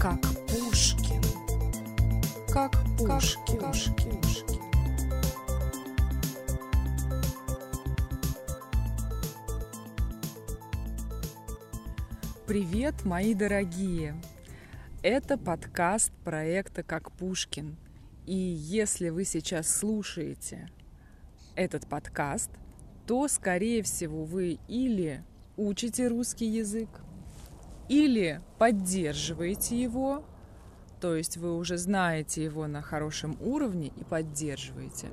Как Пушкин. Как Пушкин. Как Пушкин. Привет, мои дорогие! Это подкаст проекта «Как Пушкин». И если вы сейчас слушаете этот подкаст, то, скорее всего, вы или учите русский язык, или поддерживаете его, то есть вы уже знаете его на хорошем уровне и поддерживаете,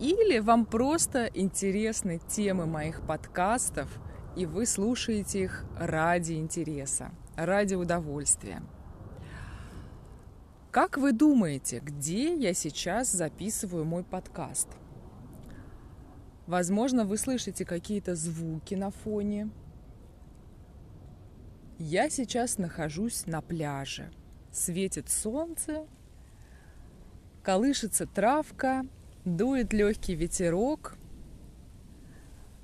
или вам просто интересны темы моих подкастов – и вы слушаете их ради интереса, ради удовольствия. Как вы думаете, где я сейчас записываю мой подкаст? Возможно, вы слышите какие-то звуки на фоне. Я сейчас нахожусь на пляже. Светит солнце, колышется травка, дует легкий ветерок –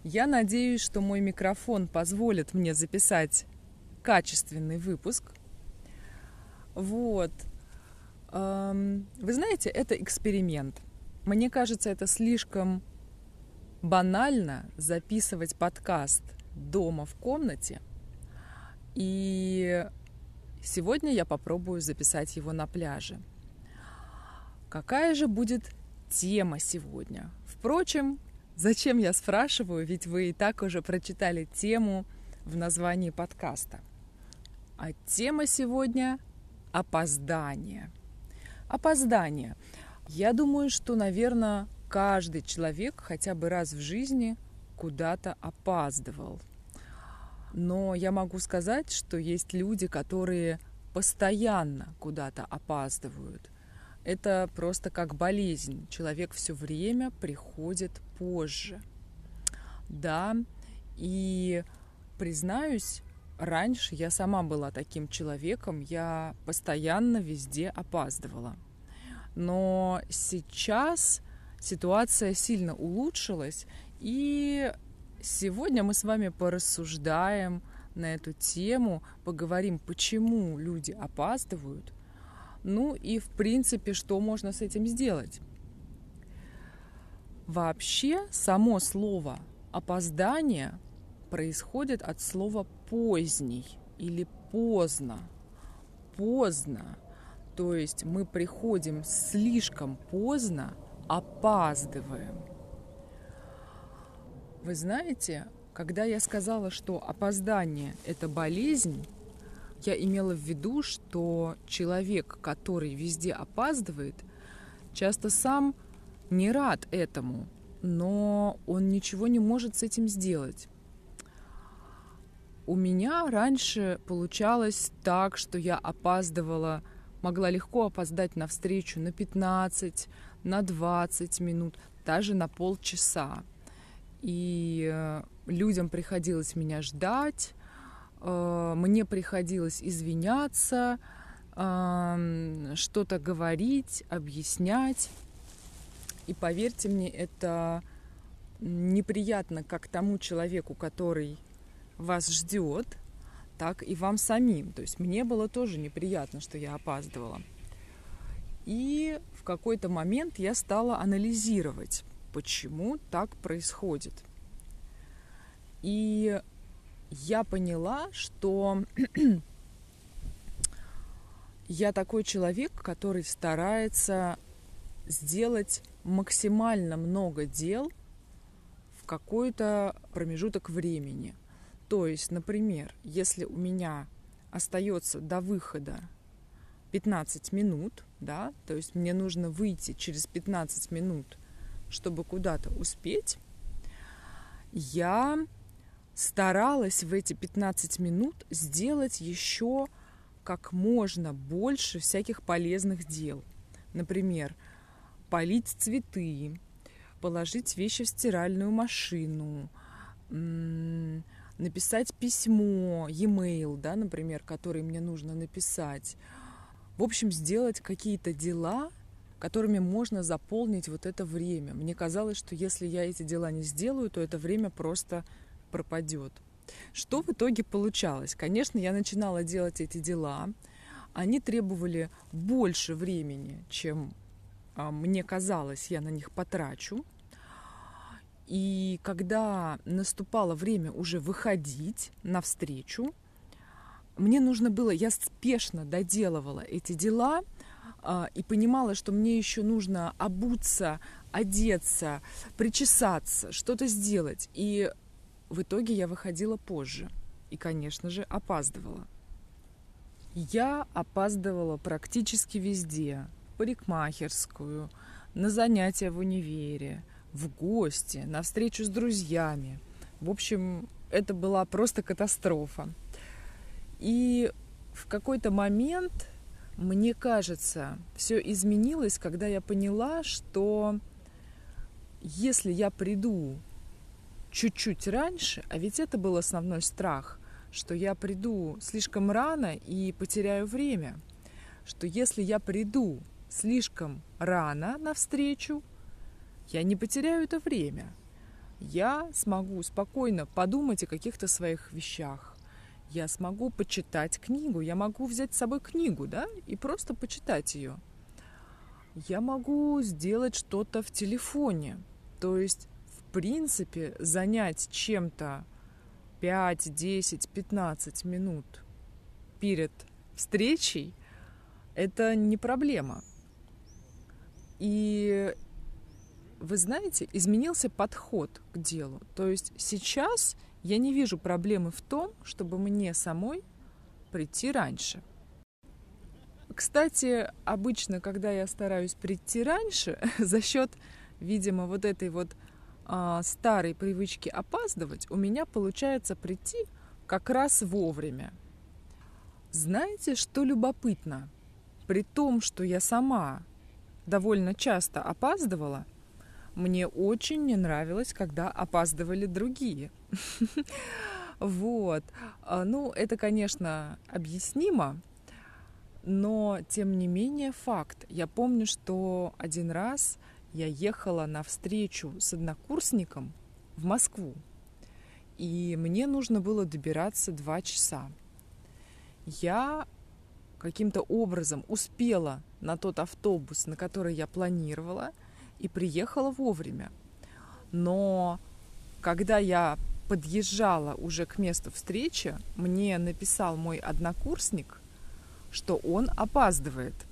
я надеюсь, что мой микрофон позволит мне записать качественный выпуск. Вот. Вы знаете, это эксперимент. Мне кажется, это слишком банально записывать подкаст дома в комнате. И сегодня я попробую записать его на пляже. Какая же будет тема сегодня? Впрочем, Зачем я спрашиваю, ведь вы и так уже прочитали тему в названии подкаста. А тема сегодня – опоздание. Опоздание. Я думаю, что, наверное, каждый человек хотя бы раз в жизни куда-то опаздывал. Но я могу сказать, что есть люди, которые постоянно куда-то опаздывают. Это просто как болезнь. Человек все время приходит позже. Да, и признаюсь, раньше я сама была таким человеком, я постоянно везде опаздывала. Но сейчас ситуация сильно улучшилась, и сегодня мы с вами порассуждаем на эту тему, поговорим, почему люди опаздывают, ну и в принципе, что можно с этим сделать. Вообще, само слово опоздание происходит от слова поздний или поздно. Поздно. То есть мы приходим слишком поздно, опаздываем. Вы знаете, когда я сказала, что опоздание – это болезнь, я имела в виду, что человек, который везде опаздывает, часто сам не рад этому, но он ничего не может с этим сделать. У меня раньше получалось так, что я опаздывала, могла легко опоздать на встречу на 15, на 20 минут, даже на полчаса. И э, людям приходилось меня ждать, э, мне приходилось извиняться, что-то говорить, объяснять. И поверьте мне, это неприятно как тому человеку, который вас ждет, так и вам самим. То есть мне было тоже неприятно, что я опаздывала. И в какой-то момент я стала анализировать, почему так происходит. И я поняла, что я такой человек, который старается сделать максимально много дел в какой-то промежуток времени. То есть, например, если у меня остается до выхода 15 минут, да, то есть мне нужно выйти через 15 минут, чтобы куда-то успеть, я старалась в эти 15 минут сделать еще как можно больше всяких полезных дел. Например, полить цветы, положить вещи в стиральную машину, написать письмо, e-mail, да, например, который мне нужно написать. В общем, сделать какие-то дела, которыми можно заполнить вот это время. Мне казалось, что если я эти дела не сделаю, то это время просто пропадет. Что в итоге получалось? Конечно, я начинала делать эти дела, они требовали больше времени, чем а, мне казалось, я на них потрачу. И когда наступало время уже выходить навстречу, мне нужно было, я спешно доделывала эти дела и понимала, что мне еще нужно обуться, одеться, причесаться, что-то сделать. И в итоге я выходила позже и, конечно же, опаздывала. Я опаздывала практически везде. В парикмахерскую, на занятия в универе, в гости, на встречу с друзьями. В общем, это была просто катастрофа. И в какой-то момент, мне кажется, все изменилось, когда я поняла, что если я приду чуть-чуть раньше, а ведь это был основной страх, что я приду слишком рано и потеряю время, что если я приду слишком рано на встречу, я не потеряю это время. Я смогу спокойно подумать о каких-то своих вещах. Я смогу почитать книгу. Я могу взять с собой книгу, да, и просто почитать ее. Я могу сделать что-то в телефоне. То есть, в принципе, занять чем-то 5, 10, 15 минут перед встречей, это не проблема. И вы знаете, изменился подход к делу. То есть сейчас я не вижу проблемы в том, чтобы мне самой прийти раньше. Кстати, обычно, когда я стараюсь прийти раньше, за счет, видимо, вот этой вот а, старой привычки опаздывать, у меня получается прийти как раз вовремя. Знаете, что любопытно? При том, что я сама довольно часто опаздывала, мне очень не нравилось, когда опаздывали другие. Вот. А, ну, это, конечно, объяснимо, но, тем не менее, факт. Я помню, что один раз я ехала на встречу с однокурсником в Москву, и мне нужно было добираться два часа. Я каким-то образом успела на тот автобус, на который я планировала, и приехала вовремя. Но когда я подъезжала уже к месту встречи, мне написал мой однокурсник, что он опаздывает –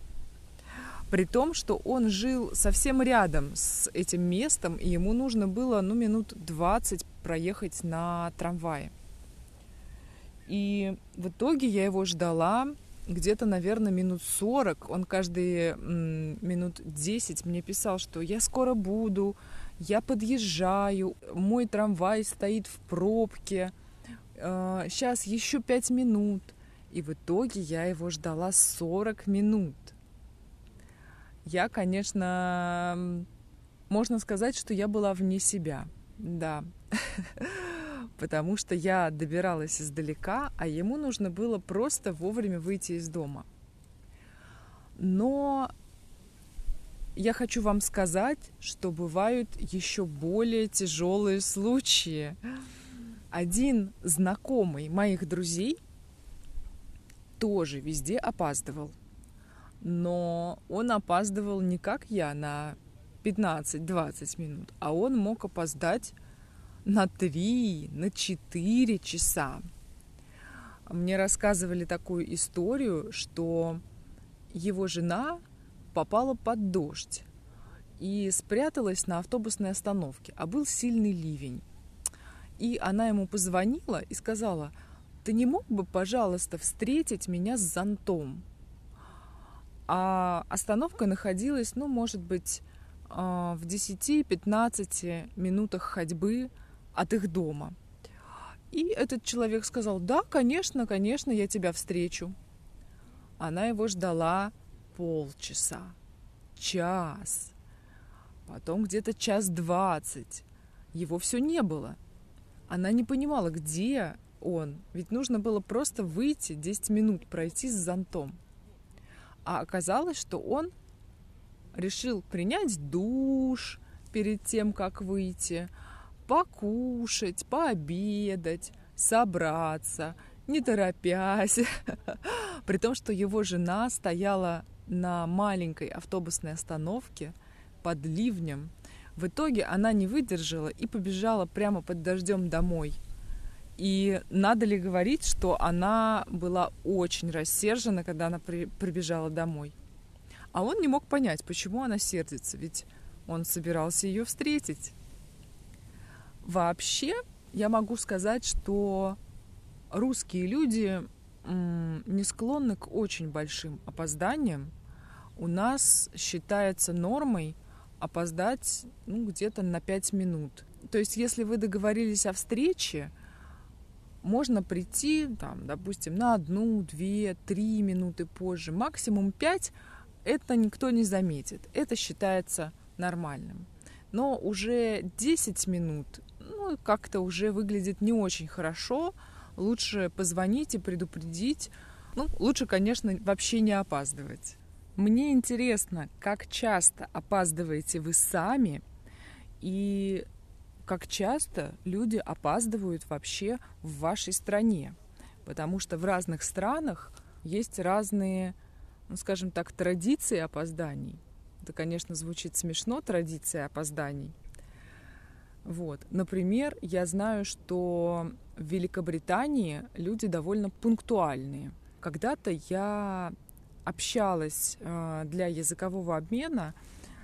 при том, что он жил совсем рядом с этим местом, и ему нужно было, ну, минут 20 проехать на трамвае. И в итоге я его ждала где-то, наверное, минут 40. Он каждые минут 10 мне писал, что я скоро буду, я подъезжаю, мой трамвай стоит в пробке, сейчас еще 5 минут. И в итоге я его ждала 40 минут я, конечно, можно сказать, что я была вне себя, да. Потому что я добиралась издалека, а ему нужно было просто вовремя выйти из дома. Но я хочу вам сказать, что бывают еще более тяжелые случаи. Один знакомый моих друзей тоже везде опаздывал но он опаздывал не как я на 15-20 минут, а он мог опоздать на 3, на 4 часа. Мне рассказывали такую историю, что его жена попала под дождь и спряталась на автобусной остановке, а был сильный ливень. И она ему позвонила и сказала, ты не мог бы, пожалуйста, встретить меня с зонтом? А остановка находилась, ну, может быть, а, в 10-15 минутах ходьбы от их дома. И этот человек сказал, да, конечно, конечно, я тебя встречу. Она его ждала полчаса, час, потом где-то час двадцать. Его все не было. Она не понимала, где он. Ведь нужно было просто выйти, 10 минут пройти с зонтом. А оказалось, что он решил принять душ перед тем, как выйти, покушать, пообедать, собраться, не торопясь, При том, что его жена стояла на маленькой автобусной остановке под ливнем. В итоге она не выдержала и побежала прямо под дождем домой. И надо ли говорить, что она была очень рассержена, когда она при, прибежала домой. А он не мог понять, почему она сердится, ведь он собирался ее встретить. Вообще, я могу сказать, что русские люди не склонны к очень большим опозданиям. У нас считается нормой опоздать ну, где-то на 5 минут. То есть, если вы договорились о встрече, можно прийти, там, допустим, на одну, две, три минуты позже, максимум пять, это никто не заметит. Это считается нормальным. Но уже 10 минут, ну, как-то уже выглядит не очень хорошо, лучше позвонить и предупредить. Ну, лучше, конечно, вообще не опаздывать. Мне интересно, как часто опаздываете вы сами и как часто люди опаздывают вообще в вашей стране. Потому что в разных странах есть разные, ну, скажем так, традиции опозданий. Это, конечно, звучит смешно, традиция опозданий. Вот. Например, я знаю, что в Великобритании люди довольно пунктуальные. Когда-то я общалась э, для языкового обмена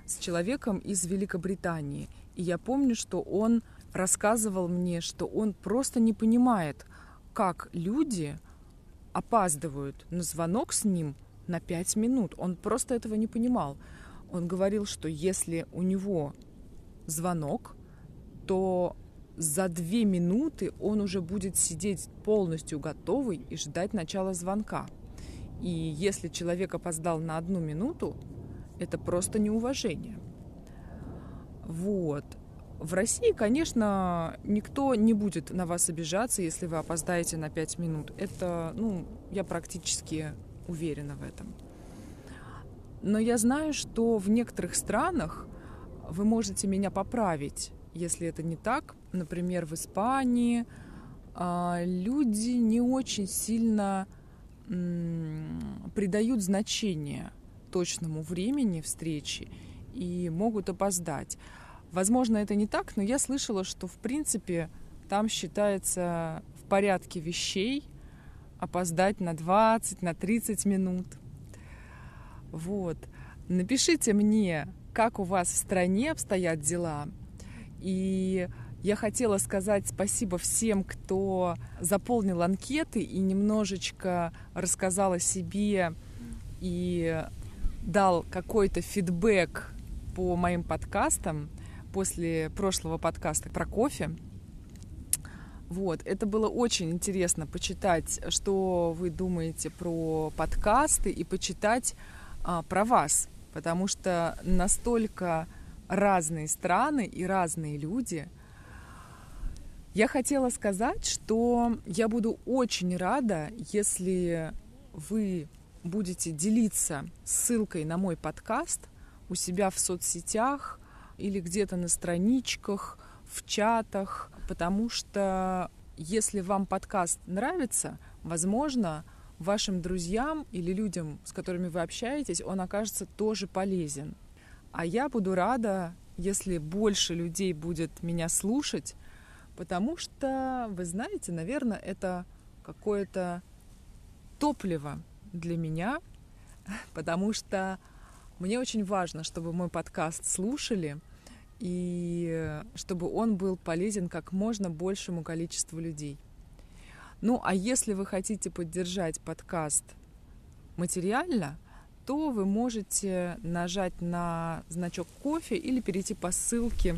с человеком из Великобритании. И я помню, что он рассказывал мне, что он просто не понимает, как люди опаздывают на звонок с ним на пять минут. Он просто этого не понимал. Он говорил, что если у него звонок, то за две минуты он уже будет сидеть полностью готовый и ждать начала звонка. И если человек опоздал на одну минуту, это просто неуважение. Вот. В России, конечно, никто не будет на вас обижаться, если вы опоздаете на пять минут. Это, ну, я практически уверена в этом. Но я знаю, что в некоторых странах вы можете меня поправить, если это не так, например, в Испании а, люди не очень сильно придают значение точному времени встречи и могут опоздать. Возможно, это не так, но я слышала, что в принципе там считается в порядке вещей опоздать на 20, на 30 минут. Вот. Напишите мне, как у вас в стране обстоят дела. И я хотела сказать спасибо всем, кто заполнил анкеты и немножечко рассказал о себе и дал какой-то фидбэк по моим подкастам после прошлого подкаста про кофе. Вот, это было очень интересно почитать, что вы думаете про подкасты и почитать а, про вас, потому что настолько разные страны и разные люди. Я хотела сказать, что я буду очень рада, если вы будете делиться ссылкой на мой подкаст у себя в соцсетях или где-то на страничках, в чатах, потому что если вам подкаст нравится, возможно, вашим друзьям или людям, с которыми вы общаетесь, он окажется тоже полезен. А я буду рада, если больше людей будет меня слушать, потому что, вы знаете, наверное, это какое-то топливо для меня, потому что мне очень важно, чтобы мой подкаст слушали, и чтобы он был полезен как можно большему количеству людей. Ну, а если вы хотите поддержать подкаст материально – то вы можете нажать на значок кофе или перейти по ссылке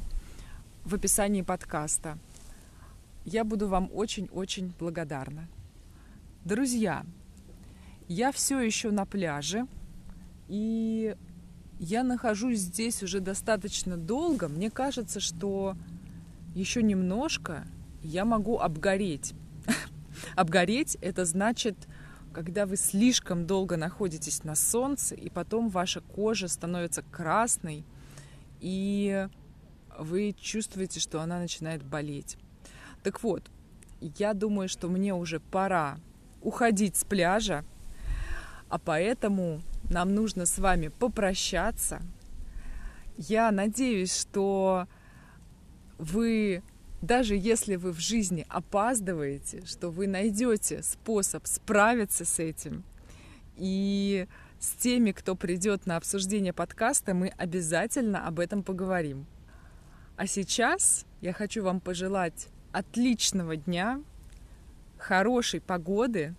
в описании подкаста. Я буду вам очень-очень благодарна. Друзья, я все еще на пляже, и я нахожусь здесь уже достаточно долго. Мне кажется, что еще немножко я могу обгореть. Обгореть это значит когда вы слишком долго находитесь на солнце, и потом ваша кожа становится красной, и вы чувствуете, что она начинает болеть. Так вот, я думаю, что мне уже пора уходить с пляжа. А поэтому нам нужно с вами попрощаться. Я надеюсь, что вы, даже если вы в жизни опаздываете, что вы найдете способ справиться с этим. И с теми, кто придет на обсуждение подкаста, мы обязательно об этом поговорим. А сейчас я хочу вам пожелать отличного дня, хорошей погоды,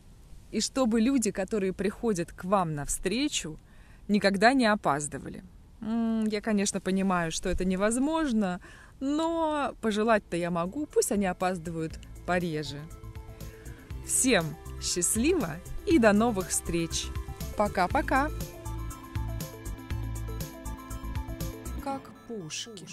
и чтобы люди, которые приходят к вам навстречу, никогда не опаздывали. Я, конечно, понимаю, что это невозможно, но пожелать-то я могу, пусть они опаздывают пореже. Всем счастливо и до новых встреч! Пока-пока! Как пушки.